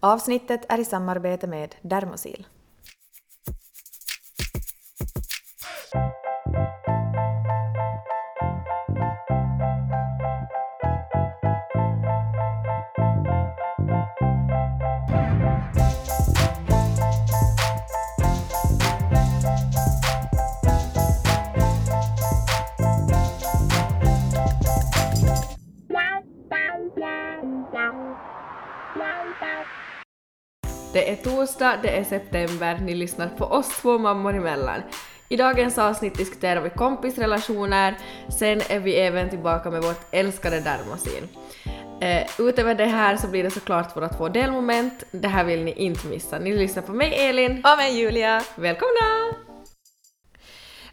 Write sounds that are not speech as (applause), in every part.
Avsnittet är i samarbete med Dermosil. Torsdag, det är september, ni lyssnar på oss två mammor emellan. I dagens avsnitt diskuterar vi kompisrelationer, sen är vi även tillbaka med vårt älskade Dermosin. Eh, utöver det här så blir det såklart våra två delmoment, det här vill ni inte missa. Ni lyssnar på mig Elin, Och med Julia! välkomna!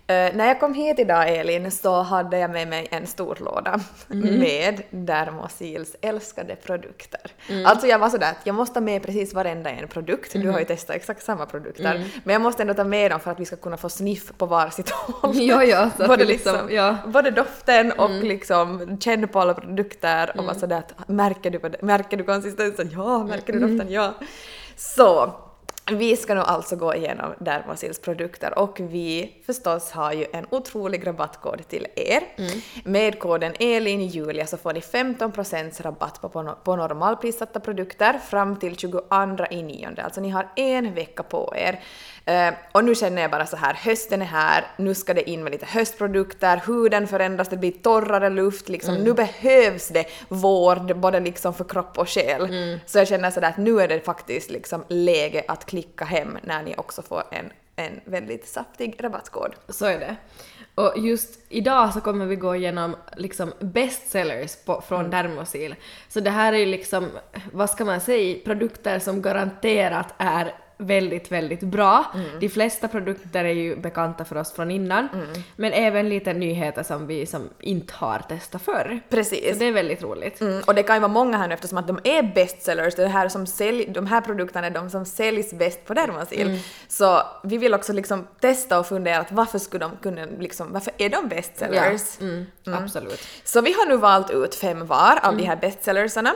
Eh, när jag kom hit idag Elin så hade jag med mig en stor låda med Dermosils älskade produkter. Alltså jag var sådär att jag måste ta med precis varenda en produkt, du har ju testat exakt samma produkter, men jag måste ändå ta med dem för att vi ska kunna få sniff på varsitt håll. (laughs) Ja, ja, så både, liksom- liksom, ja. både doften och liksom känn på alla produkter och var sådär att märker du, märker du konsistensen? Ja, märker du doften? Ja. Så vi ska nu alltså gå igenom Dermosils produkter och vi förstås har ju en otrolig rabattkod till er. Med koden ELINJULIA så får ni 15% rabatt på, på, på normalprissatta produkter fram till 22 i nionde. Alltså ni har en vecka på er. Eh, och nu känner jag bara så här, hösten är här, nu ska det in med lite höstprodukter, huden förändras, det blir torrare luft, liksom, nu behövs det vård både liksom för kropp och själ. Så jag känner sådär att nu är det faktiskt liksom läge att klicka hem när ni också får en, en väldigt saftig rabattkod. Så är det. Och just idag så kommer vi gå igenom liksom bestsellers på, från Dermosil. Så det här är ju liksom, vad ska man säga, produkter som garanterat är väldigt, väldigt bra. De flesta produkter är ju bekanta för oss från innan, men även lite nyheter som vi som inte har testat förr. Precis. Så det är väldigt roligt. Mm, och det kan ju vara många här nu eftersom att de är bestsellers, det här som sälj, de här produkterna är de som säljs bäst på Dermasil. Så vi vill också liksom testa och fundera att varför skulle de kunna liksom, varför är de bestsellers? Mm, Absolut. Så vi har nu valt ut fem var av de här bestsellersarna.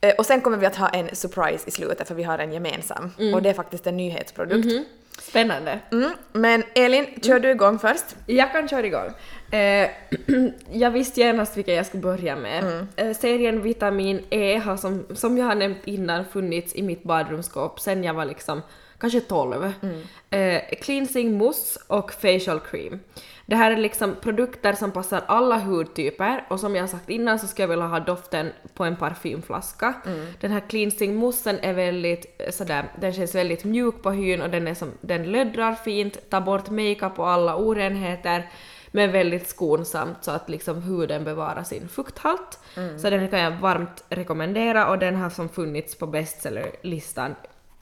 Eh, Och sen kommer vi att ha en surprise i slutet för vi har en gemensam. Och det är faktiskt en nyhetsprodukt. Spännande. Mm. Men Elin, kör du igång först? Jag kan köra igång. Eh, (clears throat) jag visste genast vilka jag skulle börja med. Eh, serien Vitamin E har som, som jag har nämnt innan funnits i mitt badrumsskåp sen jag var liksom kanske 12. Eh, cleansing mousse och facial cream. Det här är liksom produkter som passar alla hudtyper och som jag sagt innan så skulle jag vilja ha doften på en parfymflaska. Den här cleansing moussen är väldigt eh, sådär, den känns väldigt mjuk på hyn och den, är som, den löddrar fint, tar bort makeup och alla orenheter men väldigt skonsamt så att liksom huden bevarar sin fukthalt. Så den kan jag varmt rekommendera och den har som funnits på bestsellerlistan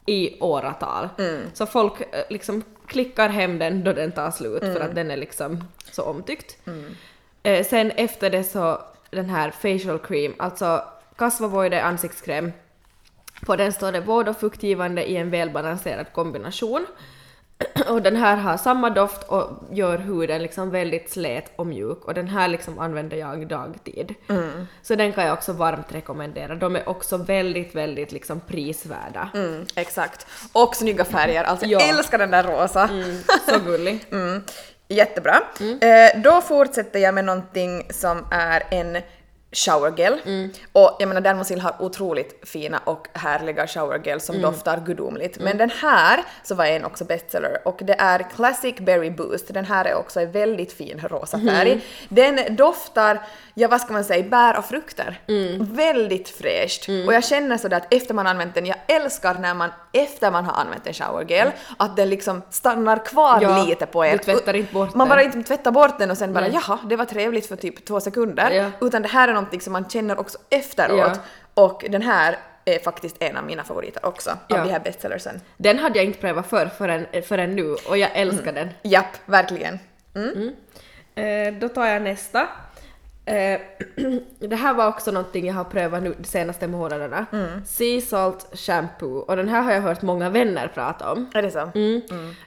i åratal. Så folk eh, liksom klickar hem den då den tar slut för att den är liksom så omtyckt. Eh, sen efter det så den här facial cream, alltså Kasvavoide ansiktskräm. På den står det vård och fuktgivande i en välbalanserad kombination. Och den här har samma doft och gör huden liksom väldigt slät och mjuk och den här liksom använder jag dagtid. Så den kan jag också varmt rekommendera. De är också väldigt, väldigt liksom prisvärda. Mm, exakt. Och snygga färger, alltså Ja. jag älskar den där rosa. Så gullig. (laughs) Mm, jättebra. Eh, då fortsätter jag med någonting som är en showergel. Och jag menar Dermosil har otroligt fina och härliga showergel som doftar gudomligt. Men den här så var en också bestseller och det är Classic Berry Boost. Den här är också i väldigt fin rosa färg. Den doftar, ja vad ska man säga, bär och frukter. Väldigt fräscht. Och jag känner sådär att efter man använt den, jag älskar när man efter man har använt en showergel, att den liksom stannar kvar Ja, lite på en. du tvättar inte bort Man den. bara inte tvättar bort den och sen bara jaha, det var trevligt för typ två sekunder. Ja. Utan det här är någonting som man känner också efteråt. Ja. Och den här är faktiskt en av mina favoriter också, Ja. av de här bestsellersen. Den hade jag inte prövat förr förrän, förrän nu och jag älskar den. Japp, verkligen. Eh, då tar jag nästa. Eh, (clears throat) det här var också någonting jag har prövat nu de senaste månaderna. Sea Salt Shampoo. Och den här har jag hört många vänner prata om. Är det så? Mm.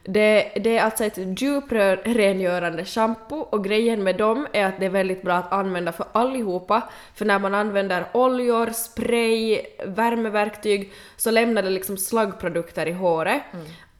Det, det är alltså ett djuprengörande shampoo och grejen med dem är att det är väldigt bra att använda för allihopa. För när man använder oljor, spray, värmeverktyg så lämnar det liksom slaggprodukter i håret.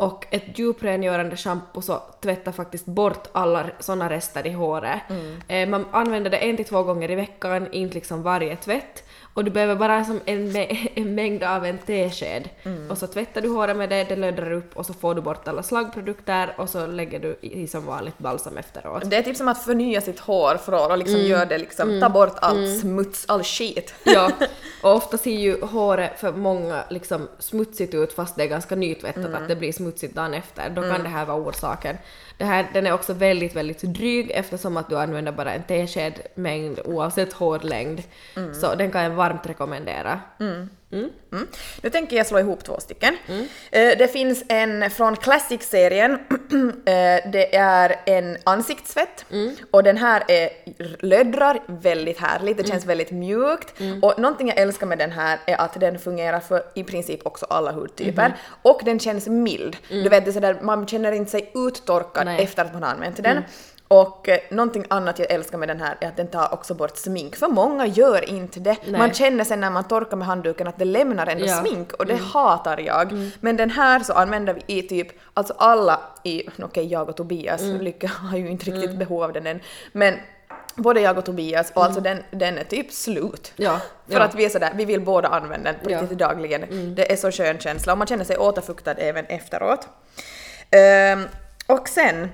Och ett djuprengörande shampoo så tvättar faktiskt bort alla såna rester i håret. Eh, man använder det en till två gånger i veckan, inte liksom varje tvätt. Och du behöver bara som en, (laughs) en mängd av en tesked. Och så tvättar du håret med det, det löddrar upp och så får du bort alla slaggprodukter och så lägger du i, som vanligt balsam efteråt. Det är typ som att förnya sitt hår från och liksom gör det liksom, ta bort all smuts, all skit. Ja, (laughs) och ofta ser ju håret för många liksom smutsigt ut fast det är ganska nytvättat, att det blir smutsigt dagen efter. Då kan det här vara orsaken. Det här, den är också väldigt, väldigt dryg eftersom att du använder bara en tesked mängd oavsett hårlängd. Så den kan varmt rekommendera. Mm. Nu tänker jag slå ihop två stycken. Eh, Det finns en från Classic-serien. (clears throat) Eh, Det är en ansiktstvätt och den här är löddrar väldigt härligt, det känns väldigt mjukt. Och någonting jag älskar med den här är att den fungerar för i princip också alla hudtyper. Och den känns mild. Du vet, det är sådär, man känner inte sig uttorkad Nej. efter att man har använt den. Och eh, någonting annat jag älskar med den här är att den tar också bort smink, för många gör inte det. Nej. Man känner sen när man torkar med handduken att det lämnar ändå Ja. Mm. smink och det hatar jag. Men den här så använder vi i typ, alltså alla i, okej jag och Tobias, Mm. Lycka har ju inte riktigt behov av den än, men både jag och Tobias och alltså den, den är typ slut. Ja, För ja. att vi är sådär, vi vill båda använda den på Ja. Mm. riktigt dagligen. Det är så skön känsla och man känner sig återfuktad även efteråt. Ehm, och sen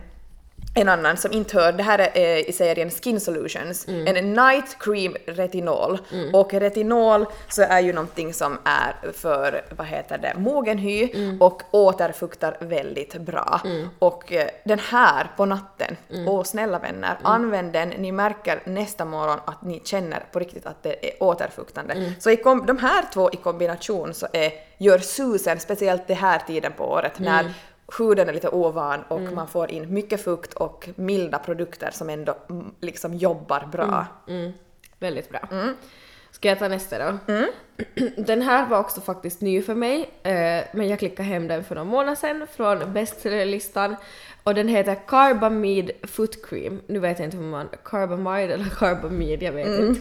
en annan som inte hör, det här är eh, i serien Skin Solutions, Mm. en Night Cream Retinol. Och retinol så är ju någonting som är för, vad heter det, mogen hy Mm. och återfuktar väldigt bra. Och eh, den här på natten, Mm. åh snälla vänner, använd den, ni märker nästa morgon att ni känner på riktigt att det är återfuktande. Mm. Så i kom, de här två i kombination så är, gör susen, speciellt det här tiden på året Mm. när huden är lite ovan och man får in mycket fukt och milda produkter som ändå mm, liksom jobbar bra. Mm, väldigt bra. Ska jag ta nästa då? (clears throat) Den här var också faktiskt ny för mig, eh, men jag klickade hem den för några månader sedan från bestsellerlistan och den heter Carbamide Foot Cream. Nu vet jag inte hur man... Carbamide eller Carbamide, jag vet inte.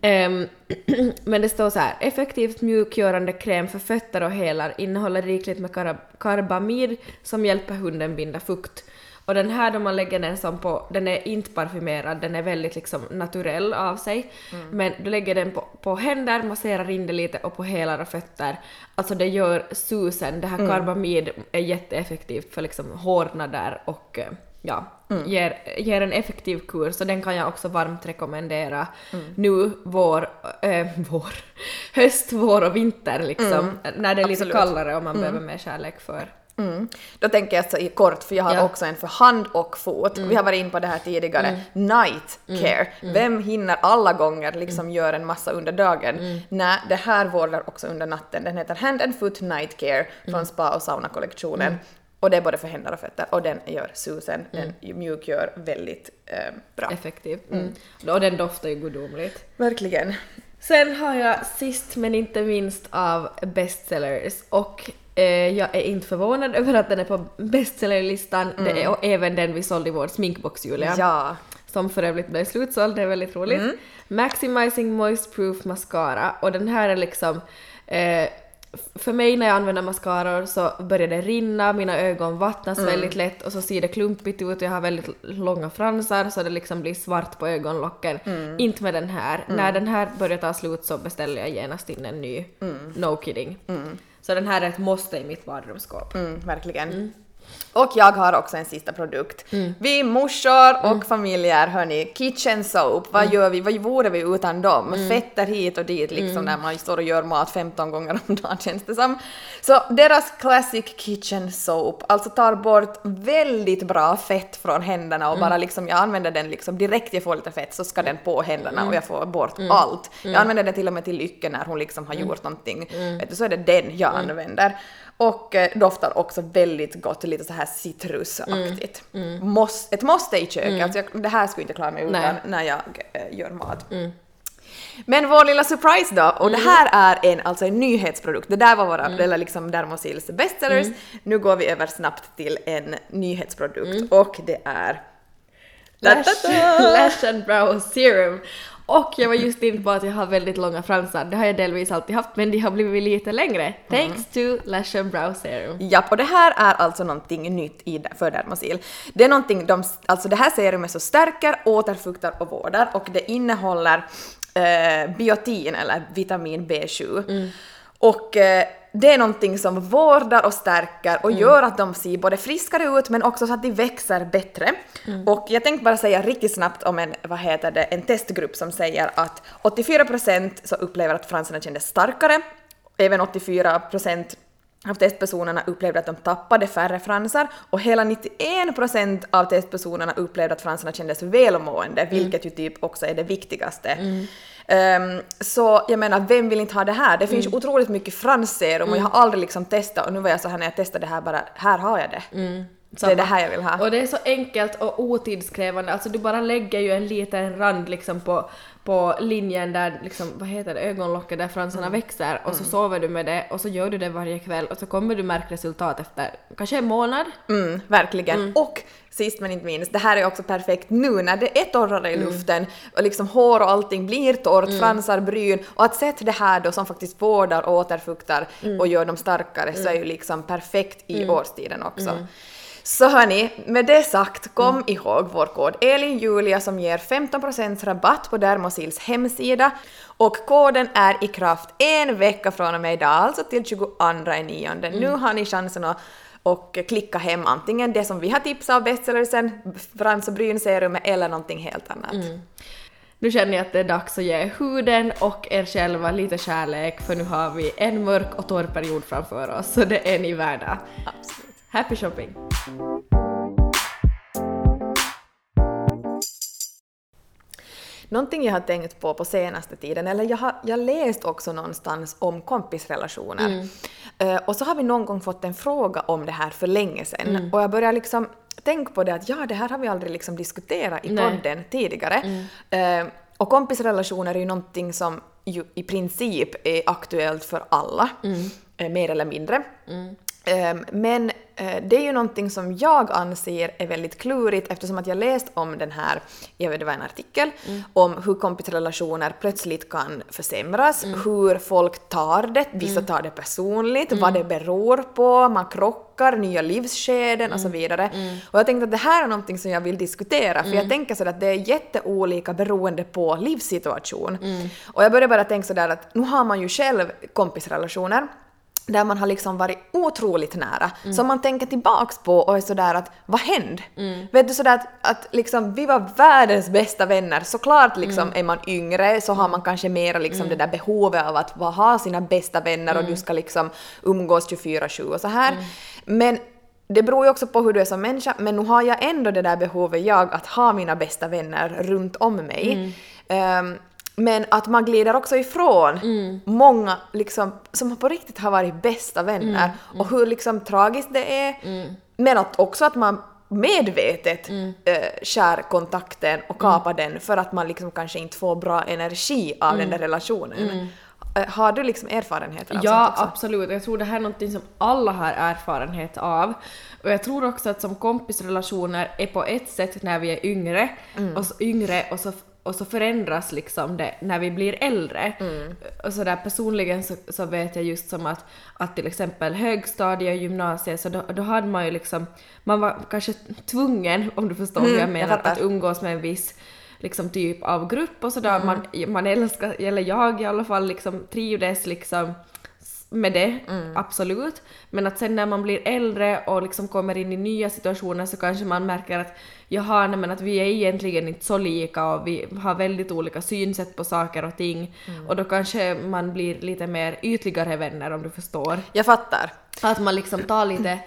Ehm, (clears throat) men det står så här, effektivt mjukgörande kräm för fötter och hälar innehåller rikligt med karbamid som hjälper hunden binda fukt. Och den här då man lägger den som på, den är inte parfymerad, den är väldigt liksom naturell av sig. Men du lägger den på, på händer, masserar in det lite och på hälar och fötter. Alltså det gör susen, det här karbamid är jätteeffektivt för liksom hårdnader och ja, ger, ger en effektiv kur så den kan jag också varmt rekommendera nu vår, äh, vår, höst, vår och vinter liksom, när det är lite Absolut. kallare och man behöver mer kärlek för. Mm. Då tänker jag så i kort, för jag har Ja. också en för hand och fot. Vi har varit in på det här tidigare. Night care. Vem hinner alla gånger liksom göra en massa under dagen? Nej, det här vårdar också under natten. Den heter Hand and Foot Night Care från Spa och Sauna-kollektionen. Och det är både för händer och fötter och den gör susen, den mjukgör väldigt eh, bra. Effektivt. Mm. Och den doftar ju gudomligt. Verkligen. Sen har jag sist men inte minst av bestsellers och eh, jag är inte förvånad över att den är på bestsellerlistan. Det är och även den vi sålde i vår sminkbox Julia. Ja. Som för övrigt blev slutsåld, det är väldigt roligt. Maximizing Moist Proof Mascara och den här är liksom eh, för mig när jag använder mascaror så börjar det rinna, mina ögon vattnas väldigt lätt och så ser det klumpigt ut och jag har väldigt långa fransar så det liksom blir svart på ögonlocken. Inte med den här. När den här börjar ta slut så beställer jag genast in en ny. No kidding. Så den här är ett måste i mitt badrumsskåp. Mm, verkligen. Och jag har också en sista produkt. Vi morsor och familjer, hörni, kitchen soap, vad gör vi, vad vore vi utan dem? Fetter hit och dit liksom när man står och gör mat 15 gånger om dagen (laughs) känns det som. Så deras classic kitchen soap, alltså tar bort väldigt bra fett från händerna och bara liksom, jag använder den liksom direkt. Jag får lite fett så ska den på händerna och jag får bort allt. Jag använder den till och med till Lycke när hon liksom har gjort någonting, vet du, så är det den jag använder. Och eh, doftar också väldigt gott, lite så här citrusaktigt. Måste, ett måste i köket, alltså jag, det här skulle inte klara mig utan Nej. när jag eh, gör mat. Men vår lilla surprise då, och det här är en, alltså en nyhetsprodukt. Det där var våra, eller liksom Dermosils bestsellers. Nu går vi över snabbt till en nyhetsprodukt och det är... Lash, (laughs) lash and brow serum. Och jag var just inne på att jag har väldigt långa fransar. Det har jag delvis alltid haft, men de har blivit lite längre. Thanks to Lash and brow serum. Japp, och det här är alltså någonting nytt i, för Dermosil. Det är någonting de, alltså det här serumet så stärker, återfuktar och vårdar och det innehåller eh, biotin eller vitamin B7. Och eh, det är någonting som vårdar och stärker och gör att de ser både friskare ut men också så att de växer bättre. Och jag tänkte bara säga riktigt snabbt om en, vad heter det, en testgrupp som säger att 84% så upplever att fransarna kändes starkare, även 84% av testpersonerna upplevde att de tappade färre fransar. Och hela 91% av testpersonerna upplevde att fransarna kändes välmående, vilket ju typ också är det viktigaste. Ehm, så jag menar, vem vill inte ha det här? Det finns ju otroligt mycket fransserum och jag har aldrig liksom testat och nu var jag så här när jag testade det här bara, här har jag det. Det är det här jag vill ha. Och det är så enkelt och otidskrävande, alltså du bara lägger ju en liten rand liksom på, på linjen där liksom, vad heter det, ögonlocket där fransarna växer och så sover du med det och så gör du det varje kväll och så kommer du märka resultat efter kanske en månad. Mm, verkligen. Och sist men inte minst, det här är också perfekt nu när det är torrare i luften och liksom hår och allting blir torrt, fransar, bryn och att sätta det här då som faktiskt vårdar och återfuktar och gör dem starkare så är ju liksom perfekt i årstiden också. Så hörni, med det sagt, kom ihåg vår kod ELINJULIA som ger 15% rabatt på Dermosils hemsida och koden är i kraft en vecka från och med idag, alltså till 22 i nionde. Nu har ni chansen att och klicka hem antingen det som vi har tipsat av bestsellersen, frans och brynserumet eller någonting helt annat. Nu känner jag att det är dags att ge huden och er själva lite kärlek för nu har vi en mörk och torr period framför oss så det är ni värda. Absolut. Happy shopping! Någonting jag har tänkt på på senaste tiden, eller jag har jag läst också någonstans om kompisrelationer. Eh, och så har vi någon gång fått en fråga om det här för länge sedan. Och jag börjar liksom tänka på det att ja, det här har vi aldrig liksom diskuterat i Nej. podden tidigare. Eh, och kompisrelationer är ju någonting som ju i princip är aktuellt för alla, eh, mer eller mindre. Ehm, Men eh, det är ju någonting som jag anser är väldigt klurigt eftersom att jag läst om den här, jag vet det var en artikel, om hur kompisrelationer plötsligt kan försämras, hur folk tar det, vissa tar det personligt, vad det beror på, man krockar, nya livsskeden och så vidare. Och jag tänkte att det här är någonting som jag vill diskutera, för jag tänker sådär att det är jätteolika beroende på livssituation. Och jag började bara tänka sådär att nu har man ju själv kompisrelationer, där man har liksom varit otroligt nära, som man tänker tillbaks på och är sådär att vad hände? Vet du sådär att, att liksom vi var världens bästa vänner, såklart liksom är man yngre så har man kanske mera liksom det där behovet av att ha sina bästa vänner och du ska liksom umgås 24-7 och så här. Men det beror ju också på hur du är som människa, men nu har jag ändå det där behovet jag att ha mina bästa vänner runt om mig. Ehm, men att man glider också ifrån många liksom, som på riktigt har varit bästa vänner och hur liksom tragiskt det är. Men att också att man medvetet eh, skär kontakten och kapar den för att man liksom kanske inte får bra energi av den där relationen. Eh, Har du liksom erfarenheter av Ja, sånt också? absolut. Jag tror det här är någonting som alla har erfarenhet av. Och jag tror också att som kompisrelationer är på ett sätt när vi är yngre, och så yngre och så, och så förändras liksom det när vi blir äldre. Och så där personligen så, så vet jag just som att, att till exempel högstadie och gymnasie så då, då hade man ju liksom, man var kanske tvungen, om du förstår hur jag jag menar, fattar. att umgås med en viss liksom typ av grupp och sådär. Man, man älskar, eller jag i alla fall, liksom trivdes liksom med det, absolut. Men att sen när man blir äldre och liksom kommer in i nya situationer så kanske man märker att jaha, nej men att vi är egentligen inte så lika och vi har väldigt olika synsätt på saker och ting. Och då kanske man blir lite mer ytligare vänner om du förstår. Jag fattar. Att man liksom tar lite,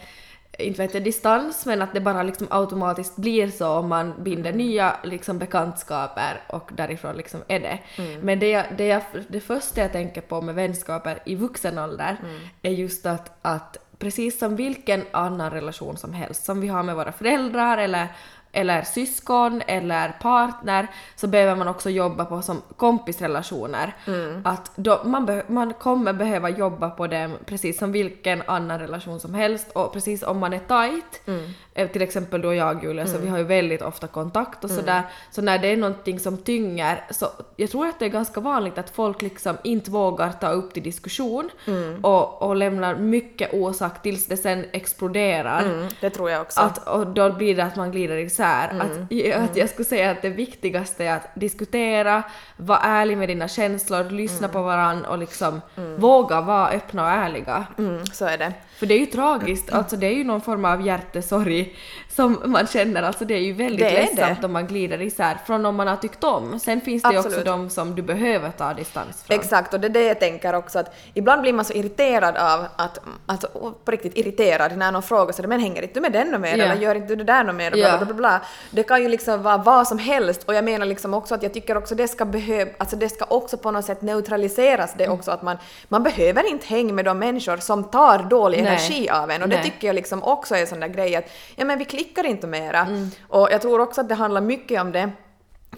inte vet jag, distans men att det bara liksom automatiskt blir så om man binder nya liksom bekantskaper och därifrån liksom är det. Men det, jag, det, jag, det första jag tänker på med vänskaper i vuxen ålder är just att, att precis som vilken annan relation som helst, som vi har med våra föräldrar eller eller syskon eller partner så behöver man också jobba på som kompisrelationer. Mm. Att då, man, man kommer behöva jobba på dem precis som vilken annan relation som helst och precis om man är tight, Mm. eh, till exempel då jag och Julia, så vi har ju väldigt ofta kontakt och Mm. sådär, så när det är någonting som tynger så jag tror att det är ganska vanligt att folk liksom inte vågar ta upp till diskussion Mm. och, och lämnar mycket osagt tills det sen exploderar. Mm, det tror jag också. Att, och då blir det att man glider isär. Mm. Att, att jag skulle säga att det viktigaste är att diskutera, vara ärlig med dina känslor, lyssna på varann och liksom våga vara öppna och ärliga. Mm, så är det. För det är ju tragiskt, alltså det är ju någon form av hjärtesorg som man känner, alltså det är ju väldigt Det ledsamt det. om man glider isär från någon man har tyckt om. Sen finns det ju också de som du behöver ta distans från. Exakt, och det är det jag tänker också att ibland blir man så irriterad av att, alltså på riktigt irriterad när någon frågar sig men hänger inte du med den och mer Ja. eller gör inte du det där och mer och bla, bla, bla. Det kan ju liksom vara vad som helst och jag menar liksom också att jag tycker också det ska behöva, alltså det ska också på något sätt neutraliseras det också att man, man behöver inte hänga med de människor som tar dålig Nej. Energi av en och det Nej. tycker jag liksom också är en sån där grej att ja men vi klickar inte mera Mm. och jag tror också att det handlar mycket om det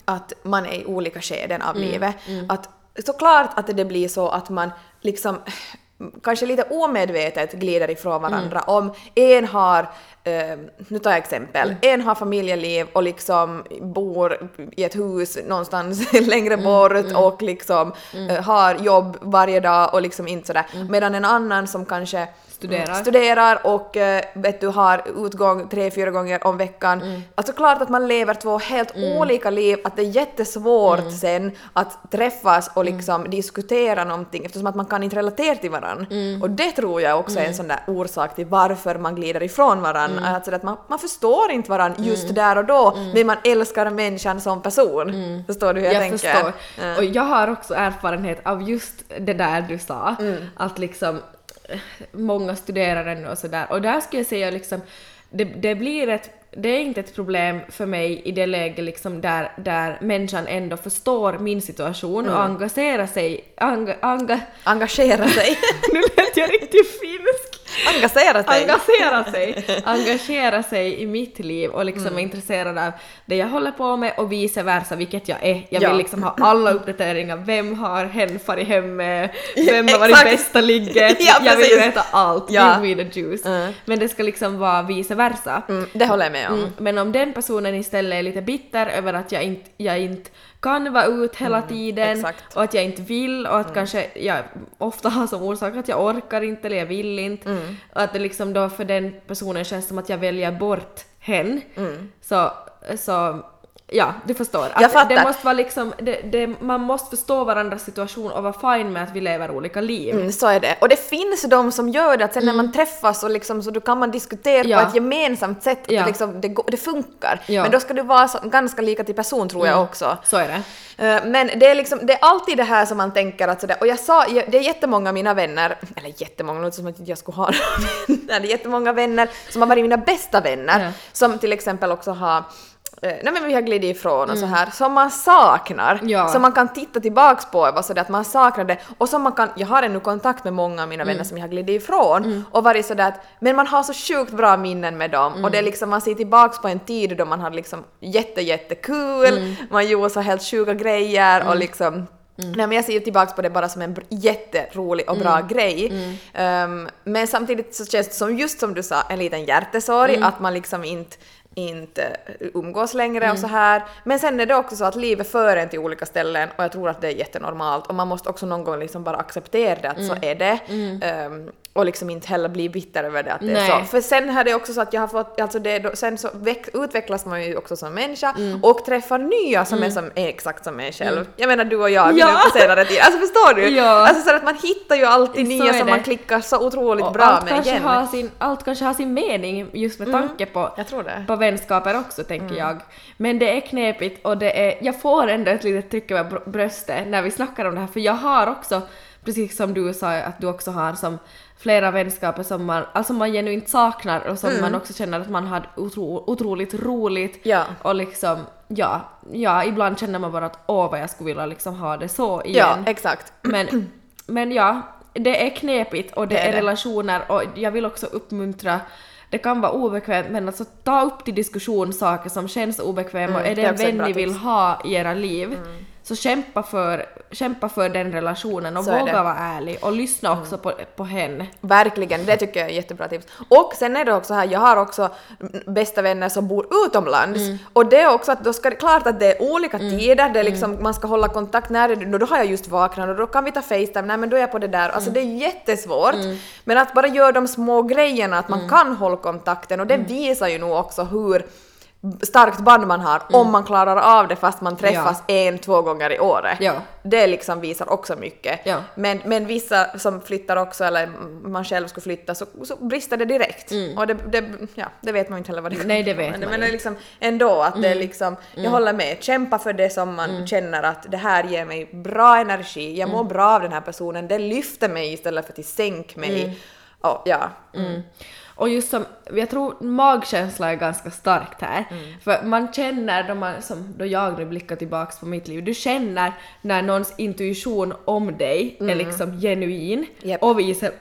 att man är i olika skeden av Mm, livet. Att såklart att det blir så att man liksom kanske lite omedvetet glider ifrån varandra Mm. om en har, eh, nu tar jag exempel, Mm. en har familjeliv och liksom bor i ett hus någonstans (laughs) längre Mm, bort och liksom eh, har jobb varje dag och liksom inte sådär. Medan en annan som kanske Mm. Studerar. studerar och eh, vet du har utgång tre, fyra gånger om veckan. Mm. Alltså klart att man lever två helt olika liv, att det är jättesvårt Mm. sen att träffas och liksom diskutera någonting eftersom att man kan inte relatera till varandra. Mm. Och det tror jag också är en sån där orsak till varför man glider ifrån varandra. Mm. Alltså att man, man förstår inte varandra just där och då, men man älskar människan som person. Förstår du hur jag, Mm. jag tänker? förstår. Och jag har också erfarenhet av just det där du sa. Mm. Att liksom många studerar ännu och sådär. Och där skulle jag säga liksom, det, det blir ett det är inte ett problem för mig i det läge liksom där, där människan ändå förstår min situation och Mm. engagerar sig. Anga, anga, Engagera sig. (laughs) nu lät jag riktigt finsk! Engagera sig. engagera sig, (laughs) engagera sig i mitt liv och liksom Mm. är intresserad av det jag håller på med och vice versa, vilket jag är. Jag Ja. vill liksom ha alla uppdateringar, vem har hen farit hem med, vem har varit bästa ligget, Ja, jag vill veta allt, Ja. give me the juice. Mm. Men det ska liksom vara vice versa. Mm, det håller jag med om. Mm, men om den personen istället är lite bitter över att jag inte, jag inte kan vara ut hela tiden Mm, exakt. Mm. och att jag inte vill och att kanske jag ofta har som orsak att jag orkar inte eller jag vill inte. Mm. Och att det liksom då för den personen känns som att jag väljer bort hen. Mm. Så, så ja, du förstår. Jag Att fattar. Det måste vara liksom, det, det, man måste förstå varandras situation och vara fine med att vi lever olika liv. Mm, så är det. Och det finns de som gör det, att sen när man träffas och liksom, så då kan man diskutera Mm. Ja. på ett gemensamt sätt, att Ja. det, liksom, det, det funkar. Ja. Men då ska du vara så, ganska lika till person tror jag också. Så är det. Eh, Men det är, liksom, det är alltid det här som man tänker att sådär, och jag sa, det är jättemånga av mina vänner, eller jättemånga, låter som att jag skulle ha några (laughs) vänner, det är jättemånga vänner som har varit mina bästa vänner, som till exempel också har Nej men vi har glidit ifrån och så här, som man saknar, Mm. Ja. som man kan titta tillbaks på och sådär att man saknar det och som man kan, jag har ännu kontakt med många av mina Mm. vänner som jag har glidit ifrån och varit sådär att, men man har så sjukt bra minnen med dem och det är Mm. liksom, man ser tillbaks på en tid då man hade liksom jätte jättekul, Mm. man gjorde så helt sjuka grejer och liksom Nej men jag ser ju tillbaks på det bara som en jätterolig och bra grej. Ehm, men samtidigt så känns det som, just som du sa, en liten hjärtesorg att man liksom inte inte umgås längre och så här. Men sen är det också så att livet för en till olika ställen och jag tror att det är jättenormalt och man måste också någon gång liksom bara acceptera det att så är det. Ehm, och liksom inte heller bli bitter över det att det är Nej. så. För sen är det också så att jag har fått, alltså det, är sen så väx, utvecklas man ju också som människa och träffar nya som är som är exakt som en själv. Jag menar du och jag Ja. på senare tid. Alltså förstår du? Ja. Alltså så att man hittar ju alltid Så nya är som man klickar så otroligt Och bra allt med kanske igen. Mm. Har sin, allt kanske har sin mening just med tanke på, på vänskaper också tänker Mm. jag. Men det är knepigt och det är, jag får ändå ett litet tryck över br- bröstet när vi snackar om det här för jag har också, precis som du sa att du också har som flera vänskaper som man, alltså man genuint saknar och som man också känner att man hade otro, otroligt roligt Ja. och liksom ja, ja, ibland känner man bara att åh vad jag skulle vilja liksom ha det så Ja, igen. exakt. (clears throat) Men, men ja, det är knepigt och det, Det är det. relationer och jag vill också uppmuntra det kan vara obekvämt men alltså ta upp till diskussion saker som känns obekväma och är det, det en vän ni vill ha i era liv så kämpa för, kämpa för den relationen och Så våga vara ärlig och lyssna också på, på henne. Verkligen, det tycker jag är jättebra tips. Och sen är det också här, jag har också bästa vänner som bor utomlands. Och det är också att då ska det klart att det är olika tider, det är liksom, man ska hålla kontakt, när är det, då har jag just vaknat och då kan vi ta Facetime, nej men då är jag på det där. Alltså det är jättesvårt. Men att bara göra de små grejerna, att man kan hålla kontakten. Och det visar ju nog också hur starkt band man har om man klarar av det fast man träffas en, två gånger i året. Ja. Det liksom visar också mycket. Ja. Men, men vissa som flyttar också, eller man själv skulle flytta, så, så brister det direkt. Och det, det, ja, det vet man inte heller vad det Nej, (laughs) det vet men, man Men det är liksom ändå att det är liksom, jag håller med, kämpa för det som man känner att det här ger mig bra energi, jag mår bra av den här personen, det lyfter mig istället för att sänk mig. Och, ja. Mm. Och just som, jag tror magkänsla är ganska starkt här. Mm. För man känner, då, man, som, då jag nu blickar tillbaks på mitt liv, du känner när någons intuition om dig är liksom genuin Mm. Japp. och vice,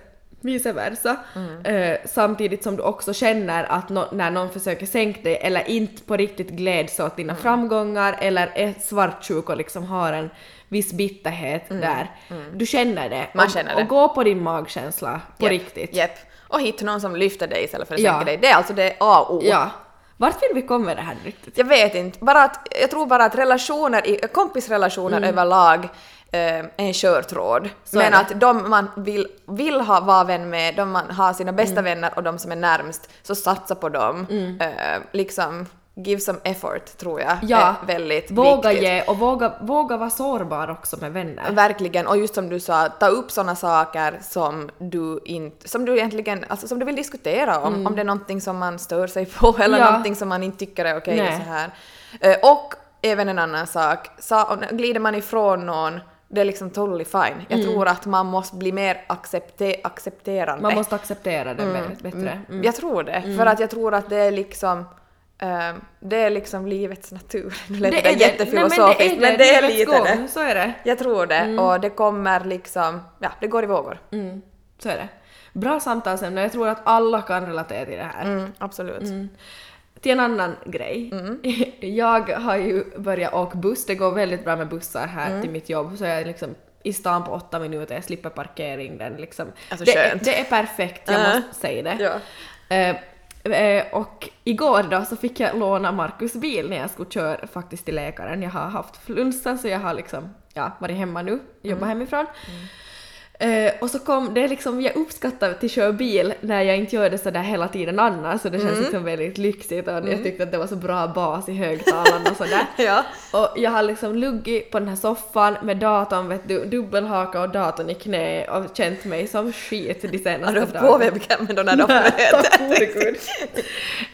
vice versa. Mm. Eh, samtidigt som du också känner att nå- när någon försöker sänka dig eller inte på riktigt gläds åt Mm. dina framgångar eller är svartsjuk och liksom har en viss bitterhet där. Du känner det. Mm. Man och, känner det. och gå på din magkänsla på Japp, riktigt. Japp. Och hitta någon som lyfter dig istället för att Ja. sänka dig. Det är alltså det A och O. Ja. Vart vill vi komma med det här riktigt? Jag vet inte, bara att, jag tror bara att relationer, kompisrelationer överlag eh, en körtråd. Mm. Så Men att de man vill, vill ha, vara vän med, de man har sina bästa Mm. vänner och de som är närmst, så satsa på dem. Eh, liksom, give some effort tror jag Ja, är väldigt Våga viktigt. ge och våga, våga vara sårbar också med vänner. Verkligen, och just som du sa, ta upp sådana saker som du inte, som du egentligen, alltså som du vill diskutera om, om det är någonting som man stör sig på (laughs) eller Mm. Ja. någonting som man inte tycker är okej så här. Eh, och även en annan sak, sa, glider man ifrån någon, det är liksom totally fine. Jag tror att man måste bli mer accepte, accepterande. Mm. Man måste acceptera det väldigt bättre. Mm. Jag tror det, för att jag tror att det är liksom eh, det är liksom livets natur. (laughs) Nu lät det, är jättefilosofiskt, men det är, livets lite gång, det. Så är det. Jag tror det, och det kommer liksom, ja, det går i vågor. Mm, så är det. Bra samtalsämne, jag tror att alla kan relatera till det här. Mm, absolut. Till en annan grej. (laughs) Jag har ju börjat åka buss, det går väldigt bra med bussar här till mitt jobb, så jag är liksom i stan på åtta minuter, jag slipper parkering. Den liksom. Alltså, det, det är perfekt, jag Ja. måste säga det. Ja. Eh, och igår då så fick jag låna Markus bil när jag skulle köra faktiskt till läkaren. Jag har haft flunsa så jag har liksom ja, varit hemma nu, jobbat hemifrån. Eh, och så kom det liksom, jag uppskattar att köra bil när jag inte gör det sådär hela tiden annars så det känns liksom väldigt lyxigt och jag tyckte att det var så bra bas i högtalarna och sådär. (laughs) Ja. Och jag har liksom luggit på den här soffan med datorn, vet du, dubbelhaka och datorn i knä och känt mig som skit de Har senaste du haft dagarna. på webcamen då när de Nej.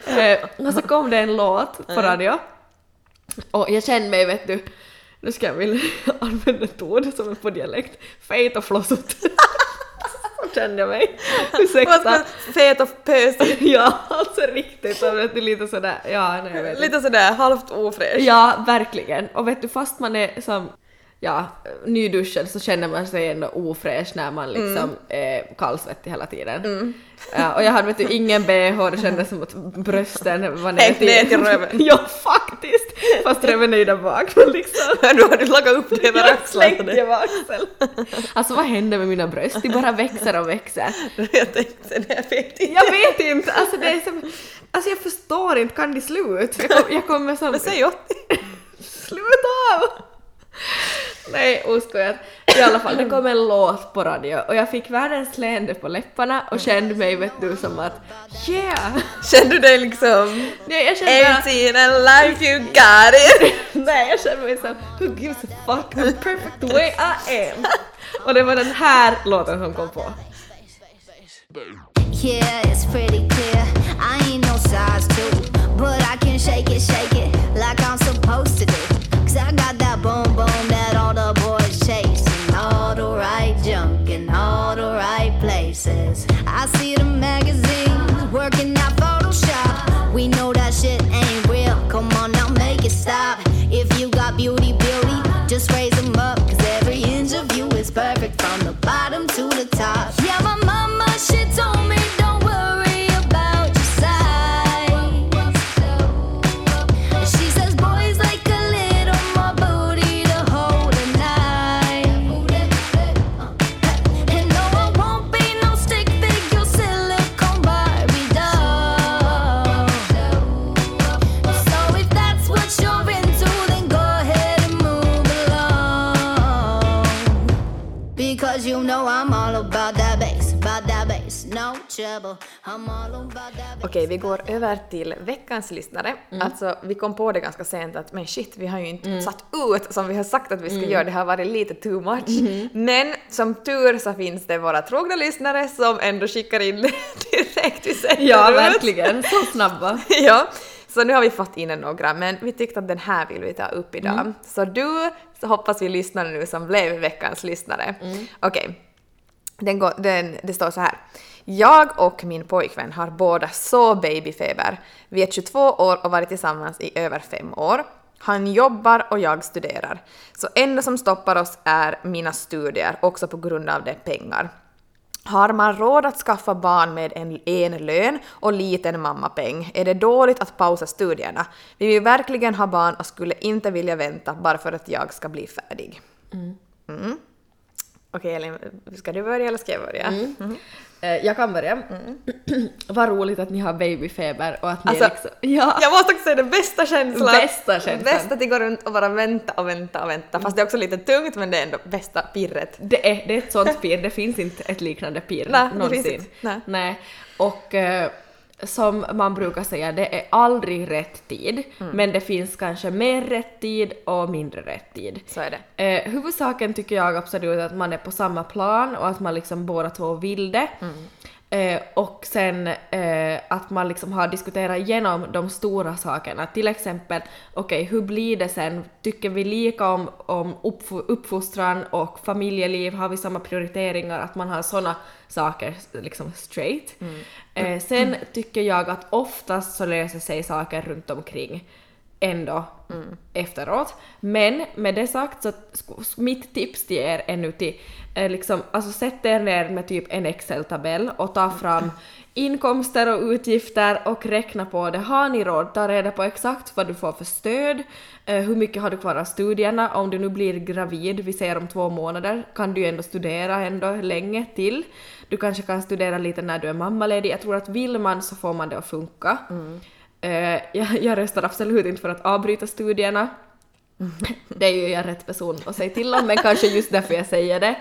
(laughs) (laughs) Eh, och så kom det en låt på radio. Och jag kände mig, vet du, nu ska jag väl (laughs) använda ett ord som är på dialekt, fet och flossut. (laughs) så kände jag mig. (laughs) Ursäkta. Fet och pösig. Ja, alltså riktigt. Så vet du, lite sådär, ja, nej, jag vet. Lite sådär halvt ofräsch. Ja, verkligen. Och vet du, fast man är som ja, nyduschad så känner man sig ändå ofräsch när man liksom är kallsvettig hela tiden. Ja, och jag hade vet du ingen bh, det kändes som att brösten var ner Hängt ner till röven. (laughs) ja, faktiskt! Fast röven är ju där bak, men (laughs) liksom. Du har du lagat upp det över Jag axlarna. slängde över axeln. Alltså vad händer med mina bröst? De bara växer och växer. Jag tänkte, nej, jag vet inte. Jag vet inte, alltså det är som... Alltså jag förstår inte, kan de sluta? Jag, kom, jag kommer som... Men säg 80. Sluta av! Nej, oskojat. I alla fall, det kom en låt på radio och jag fick världens leende på läpparna och kände mig, vet du, som att yeah! Kände du dig liksom... Nej, jag kände Ain't seen a life you got it. (laughs) Nej, jag kände mig som who gives a fuck, I'm perfect the way I am. Och det var den här låten som kom på. Yeah, it's pretty clear. I ain't no size two, but I can shake it, shake Okej, vi går över till veckans lyssnare. Alltså, vi kom på det ganska sent att men shit, vi har ju inte satt ut som vi har sagt att vi ska göra. Det har varit lite too much. Men som tur så finns det våra trogna lyssnare som ändå skickar in det (laughs) direkt. Vi sätter Ja, verkligen. Så snabba. (laughs) ja, så nu har vi fått in några, men vi tyckte att den här vill vi ta upp idag. Mm. Så du så hoppas vi lyssnar nu som blev veckans lyssnare. Mm. Okej, den går, den, det står så här. Jag och min pojkvän har båda så babyfeber. Vi är 22 år och varit tillsammans i över fem år. Han jobbar och jag studerar. Så enda som stoppar oss är mina studier, också på grund av det pengar. Har man råd att skaffa barn med en, en lön och liten mammapeng är det dåligt att pausa studierna. Vi vill verkligen ha barn och skulle inte vilja vänta bara för att jag ska bli färdig. Mm. Okej Elin, ska du börja eller ska jag börja? Mm. Eh, Jag kan börja. (clears throat) Vad roligt att ni har babyfeber och att ni Alltså, är liksom... (laughs) Ja. Jag måste också säga den bästa känslan. Bästa känslan. Bästa att gå runt och bara vänta och vänta och vänta. Fast det är också lite tungt men det är ändå bästa pirret. Det är, det är ett sånt pirr, det finns inte ett liknande pirr (laughs) någonsin. Nej. Och eh, som man brukar säga, det är aldrig rätt tid, Mm. men det finns kanske mer rätt tid och mindre rätt tid. Så är det. Eh, huvudsaken tycker jag absolut att man är på samma plan och att man liksom båda två vill det. Eh, och sen eh, att man liksom har diskuterat igenom de stora sakerna. Till exempel, okej hur blir det sen? Tycker vi lika om, om uppf- uppfostran och familjeliv? Har vi samma prioriteringar? Att man har såna saker liksom straight. Eh, sen tycker jag att oftast så löser sig saker runt omkring ändå efteråt. Men med det sagt så mitt tips till er är nu till eh, liksom, alltså sätt er ner med typ en Excel-tabell och ta fram inkomster och utgifter och räkna på det. Har ni råd, ta reda på exakt vad du får för stöd, eh, hur mycket har du kvar av studierna, om du nu blir gravid, vi säger om två månader, kan du ju ändå studera ändå länge till. Du kanske kan studera lite när du är mammaledig. Jag tror att vill man så får man det att funka. Eh, jag, jag röstar absolut inte för att avbryta studierna. Det är ju jag rätt person att säga till om, men kanske just därför jag säger det.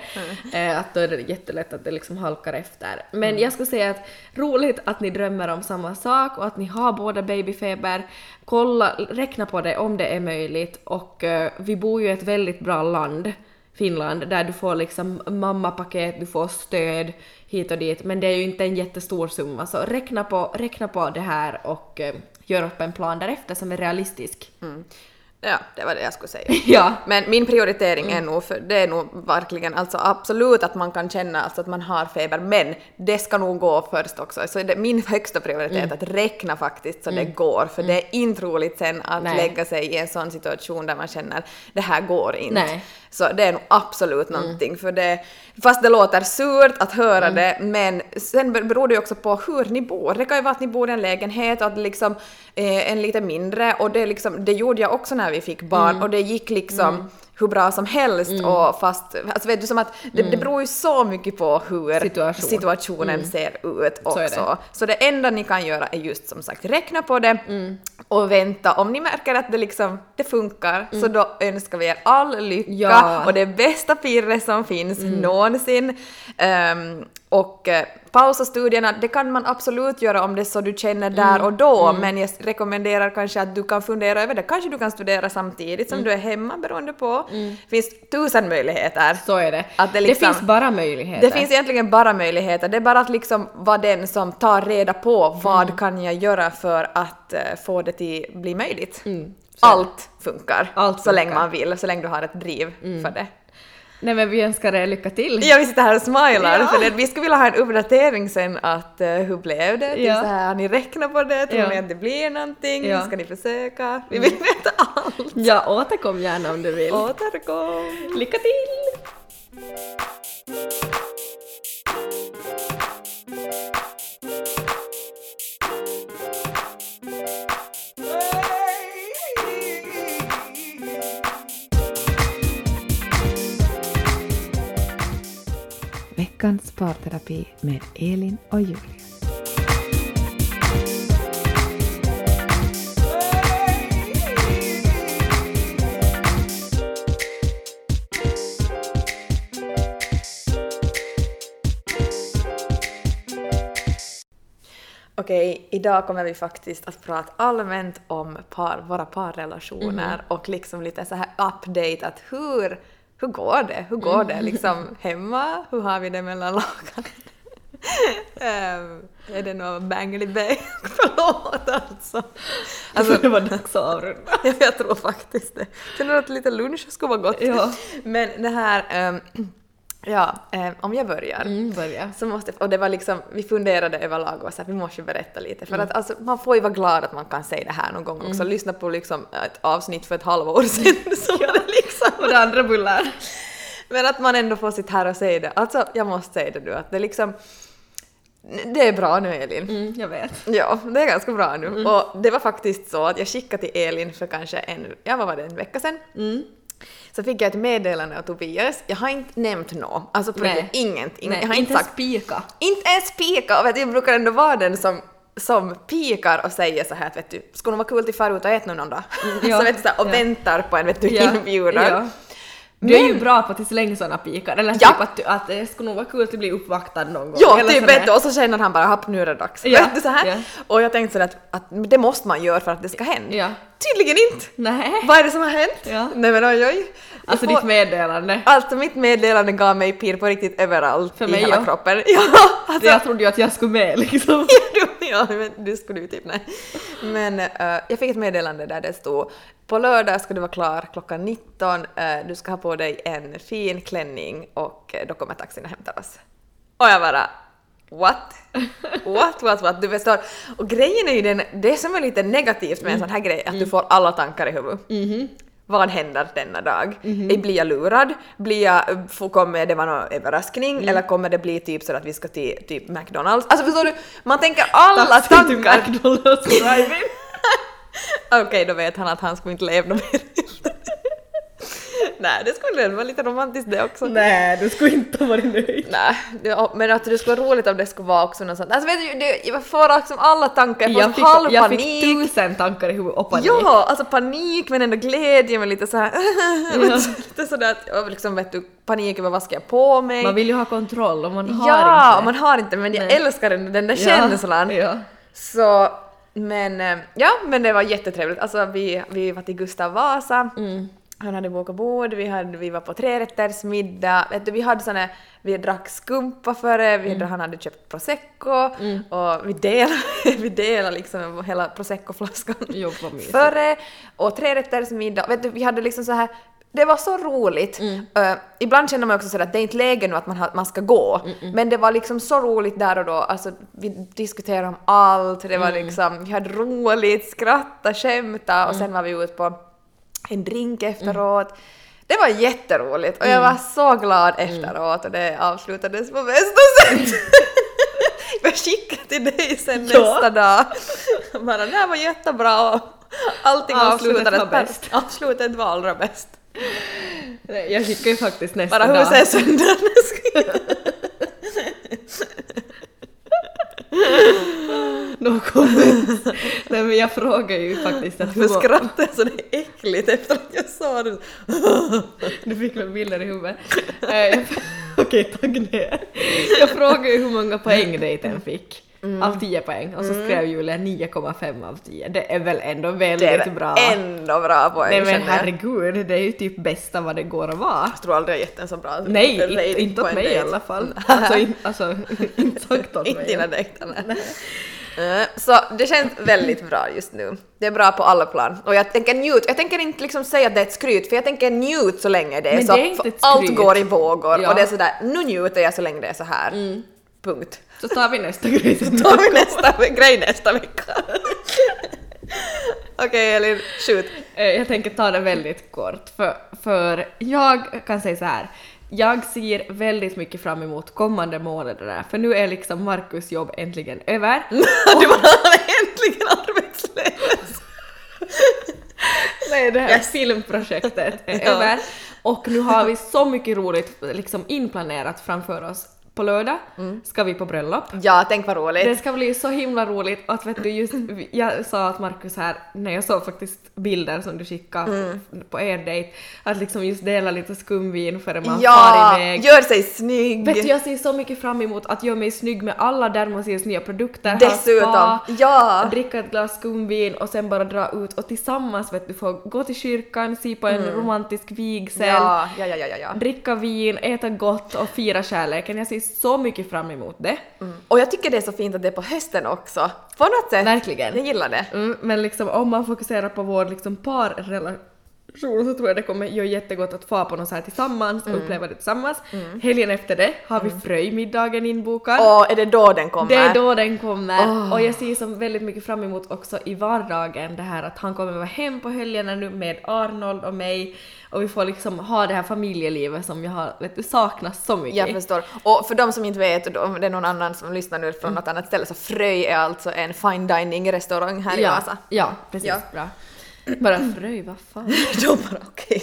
Eh, att då är det jättelätt att det liksom halkar efter. Men jag skulle säga att roligt att ni drömmer om samma sak och att ni har båda babyfeber. Kolla, räkna på det om det är möjligt och eh, vi bor ju i ett väldigt bra land. Finland där du får liksom mammapaket, du får stöd hit och dit men det är ju inte en jättestor summa så räkna på, räkna på det här och eh, gör upp en plan därefter som är realistisk. Ja, det var det jag skulle säga. (laughs) Ja. Men min prioritering är nog, för det är nog verkligen, alltså absolut att man kan känna alltså att man har feber, men det ska nog gå först också. Så det är min högsta prioritet Mm. att räkna faktiskt så det går, för det är inte roligt sen att Nej. lägga sig i en sån situation där man känner det här går inte. Nej. Så det är nog absolut någonting, för det, fast det låter surt att höra det, men sen beror det ju också på hur ni bor. Det kan ju vara att ni bor i en lägenhet och att liksom eh, en lite mindre, och det, liksom, det gjorde jag också när vi fick barn, och det gick liksom hur bra som helst och fast, alltså vet du som att det, det beror ju så mycket på hur Situation. situationen ser ut Så också. det. Så det enda ni kan göra är just som sagt räkna på det och vänta. Om ni märker att det liksom, det funkar så då önskar vi er all lycka Ja. och det bästa pirret som finns någonsin. Ehm, och eh, pausa studierna, det kan man absolut göra om det är så du känner där och då, men jag rekommenderar kanske att du kan fundera över det. Kanske du kan studera samtidigt som du är hemma beroende på. Det finns tusen möjligheter. Så är det. Att det det, liksom- finns bara möjligheter. Det finns egentligen bara möjligheter, det är bara att liksom vara den som tar reda på vad kan jag göra för att eh, få det till bli möjligt. Allt funkar, Allt så länge funkar. man vill, så länge du har ett driv för det. Nej men vi önskar er lycka till. Ja, vi sitter här och smilar, Ja. för vi skulle vilja ha en uppdatering sen att eh, hur blev det? Typ Ja. så här, har ni räknat på det? Tror Ja. ni att det blir någonting? Ja. Mm. Ska ni försöka? Vi vill veta allt. Ja, återkom gärna om du vill. Återkom! Lycka till! Veckans parterapi med Elin och Julia. Okej, idag kommer vi faktiskt att prata allmänt om par, våra parrelationer och liksom lite så här update att hur, hur går det? Hur går det liksom hemma? Hur har vi det mellan lakanen? (laughs) Ehm, är det något bangly bang? (laughs) Förlåt alltså. Alltså det var dags att avrunda. (laughs) Ja, jag tror faktiskt det. Känner att lite lunch skulle vara gott. Ja. Men det här, ehm, ja, ehm, om jag börjar. Mm, börja. Så måste, och det var liksom, vi funderade överlag och så att vi måste ju berätta lite för Mm. att alltså, man får ju vara glad att man kan säga det här någon gång också. Lyssna på liksom ett avsnitt för ett halvår sedan så var det liksom. (laughs) Och det andra bullar. Men att man ändå får sitta här och säga det. Alltså jag måste säga det nu att det liksom, det är bra nu Elin. Mm, jag vet. Ja, det är ganska bra nu. Mm. Och det var faktiskt så att jag skickade till Elin för kanske en, ja vad var det, en vecka sedan. Mm. Så fick jag ett meddelande av Tobias. Jag har inte nämnt något, alltså på Nej. ingenting. Nej, jag har inte inte sagt spika. inte ens pika! Och jag brukar ändå vara den som, som pikar och säger så här att vet du, skulle nog vara kul till fara ut och äta nu någon dag. (laughs) ja, så vet du, så här, och ja. väntar på en vet du, Ja, inbjudan. ja. Du är ju bra på att slänga såna pikar, eller Ja. typ att, du, att det skulle nog vara kul att bli uppvaktad någon gång. Ja, eller typ vet du, och så känner han bara hopp nu är det dags. Ja, Vet (laughs) du, så här. ja. Och jag tänkte sådär att, att det måste man göra för att det ska hända. Ja. Tydligen inte! Nej. Vad är det som har hänt? Ja. Nej men oj oj. Alltså får- ditt meddelande. Alltså mitt meddelande gav mig pirr på riktigt överallt För i mig hela ja. kroppen. (laughs) Ja, alltså, Jag trodde ju att jag skulle med liksom. ja, (laughs) men du skulle ju typ nej. Men eh, jag fick ett meddelande där det stod på lördag ska du vara klar klockan 19, eh, du ska ha på dig en fin klänning och eh, då kommer taxin och hämtar oss. Och jag bara What? What, what, what? Du förstår. Och grejen är ju den, det som är lite negativt med en sån här grej, att du får alla tankar i huvudet. Vad händer denna dag? Blir jag lurad? Blir jag, kommer det vara någon överraskning? Eller kommer det bli typ så att vi ska till typ McDonalds? Alltså förstår du? Man tänker alla till tankar. McDonalds. (laughs) Okej, då vet han att han skulle inte leva mer. Nej, det skulle vara lite romantiskt det också. Nej, du skulle inte ha varit nöjd. Nej, det, men att det skulle vara roligt om det skulle vara också något sånt. Alltså vet du, det, jag får liksom alla tankar, jag Jag fick, halv jag fick panik. tusen tankar i huvudet och panik. Ja, alltså panik men ändå glädje men lite såhär, (laughs) lite sådär att jag liksom vet du, panik över vad ska jag på mig? Man vill ju ha kontroll och man har ja, inte. och man har inte men jag Nej. älskar den, den där Ja, känslan. Ja. Så, men eh, ja, men det var jättetrevligt. Alltså vi, vi var till Gustav Vasa. Mm. Han hade bokat bord, vi, hade, vi var på trerättersmiddag. Vet du, vi hade såna, vi drack skumpa före, vi, Mm. han hade köpt prosecco och vi delade, (laughs) vi delade liksom hela proseccoflaskan före och trerättersmiddag. Vet du, vi hade liksom så här det var så roligt. Mm. Eh, ibland känner man också sådär att det är inte läge nu att man, har, man ska gå. Mm, Men det var liksom så roligt där och då. Alltså, vi diskuterade om allt, det var Mm. liksom, vi hade roligt, skratta, skämta Mm. och sen var vi ute på en drink efteråt. Det var jätteroligt och Mm. jag var så glad efteråt och det avslutades på bästa sätt. (laughs) Jag skickade till dig sen Ja. nästa dag. Bara det här var jättebra och allting Avslutet avslutades var bäst. Avslutet var allra bäst. Jag skickade ju faktiskt nästa Bara dag. huset är sönder. (laughs) (laughs) No comments. Nej men jag frågar ju faktiskt att skrattar jag så det är äckligt efter att jag sa det? (laughs) Du fick väl bilder i huvudet. Eh, (laughs) Okej, tagg ner. Jag frågade ju hur många poäng dejten fick. Mm. Av 10 poäng. Och så skrev Julia 9,5 av 10. Det är väl ändå Det väldigt är bra? ändå bra poäng Nej men herregud, det är ju typ bästa vad det går att vara. Jag tror aldrig jag gett en så bra Nej, inte, inte åt mig i dejt. alla fall. Alltså, in, alltså inte sagt åt Inte mig. dina dejter. Eh, Så det känns väldigt bra just nu. Det är bra på alla plan. Och jag tänker njut. Jag tänker inte liksom säga att det är ett skryt, för jag tänker njut så länge det är Men så. det är inte allt går i vågor Ja. Mm. och det är sådär, nu njuter jag så länge det är så här. Punkt. Så tar vi nästa (laughs) grej sen. Då har vi nästa grej nästa vecka. (laughs) Okej Elin, shoot. Eh, Jag tänker ta det väldigt kort, för, för jag kan säga så här. Jag ser väldigt mycket fram emot kommande månaderna, för nu är liksom Markus jobb äntligen över. (laughs) Du var äntligen arbetslös. Nej, det här filmprojektet är (laughs) över. Och nu har vi så mycket roligt liksom inplanerat framför oss på lördag ska vi på bröllop. Ja, tänk vad roligt. Det ska bli så himla roligt att vet du just, jag sa att Markus här, när jag såg faktiskt bilder som du skickade Mm. på er dejt, att liksom just dela lite skumvin före man ja, far iväg. gör sig snygg. Vet du, jag ser så mycket fram emot att göra mig snygg med alla Dermosils nya produkter. ha Dessutom, spa, ja. Dricka ett glas skumvin och sen bara dra ut och tillsammans vet du få gå till kyrkan, se på en romantisk vigsel, Mm. Ja, ja, ja, ja, ja, ja. dricka vin, äta gott och fira kärleken. Jag ser så mycket fram emot det. Och jag tycker det är så fint att det är på hösten också. På något sätt. Verkligen. Jag gillar det. Mm, men liksom om man fokuserar på vår liksom parrelation så tror jag det kommer göra jättegott att få på något så här tillsammans och uppleva det tillsammans. Helgen efter det har vi Fröjmiddagen inbokad. Och är det då den kommer? Det är då den kommer. Åh. Och jag ser som väldigt mycket fram emot också i vardagen det här att han kommer vara hem på helgerna nu med Arnold och mig och vi får liksom ha det här familjelivet som jag har vet du, saknat så mycket. Jag förstår. Och för de som inte vet, om det är någon annan som lyssnar nu från något annat ställe, så Fröj är alltså en fine dining restaurang här i ja, Vasa. ja, precis. Ja. Bra. Bara Fröj, vad fan. (laughs) De bara okej,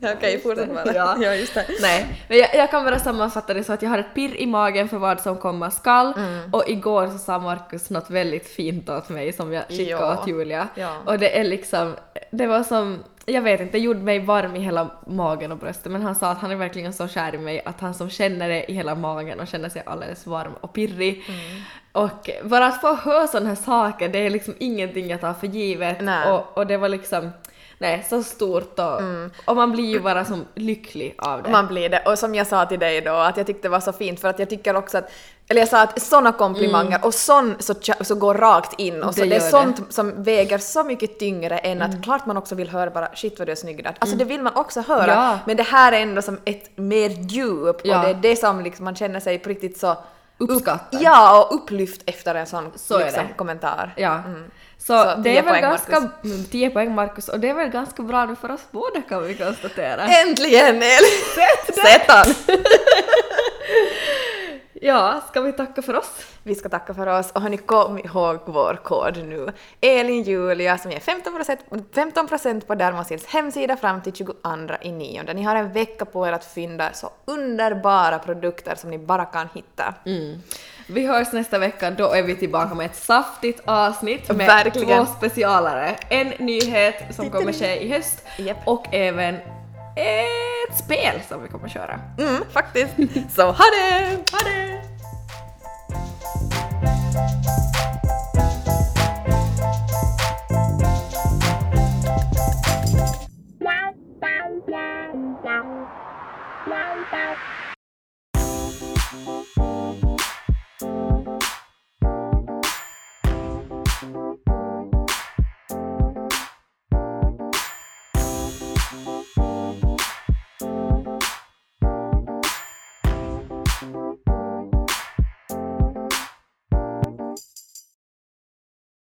ja, okej, fortsätt bara. Ja. ja, just det. Nej, men jag, jag kan bara sammanfatta det så att jag har ett pirr i magen för vad som komma skall Mm. och igår så sa Markus något väldigt fint åt mig som jag skickade Ja. åt Julia. Ja. Och det är liksom, det var som, jag vet inte, gjorde mig varm i hela magen och bröstet men han sa att han är verkligen så kär i mig att han som känner det i hela magen och känner sig alldeles varm och pirrig. Mm. Och bara att få höra sådana här saker, det är liksom ingenting jag tar för givet Nej. och, och det var liksom Nej, så stort och, och man blir ju bara som lycklig av det. Man blir det. Och som jag sa till dig då, att jag tyckte det var så fint för att jag tycker också att, eller jag sa att såna komplimanger och sån så, så går rakt in och så Det det, är gör det. sånt som väger så mycket tyngre än att klart man också vill höra bara shit vad du är snygg idag. Alltså det vill man också höra, Ja. men det här är ändå som ett mer djup Ja. och det är det som liksom man känner sig på riktigt så Uppskattad. Ja, och upplyft efter en sån Så liksom, kommentar. Ja. Så, Så det 10 är väl ganska... Marcus. Mm, 10 poäng Markus, och det är väl ganska bra nu för oss båda kan vi konstatera. Äntligen Elin! Sätt Sätt han! (laughs) Ja, ska vi tacka för oss? Vi ska tacka för oss och hörni kom ihåg vår kod nu. Elin Julia som ger 15%, 15 på Dermosils hemsida fram till 22 i nionde. Ni har en vecka på er att fynda så underbara produkter som ni bara kan hitta. Vi hörs nästa vecka, då är vi tillbaka med ett saftigt avsnitt med Verkligen. två specialare. En nyhet som kommer ske i höst yep. och även ett spel som vi kommer köra. Mm, faktiskt. (laughs) Så ha det! Ha det! Wow.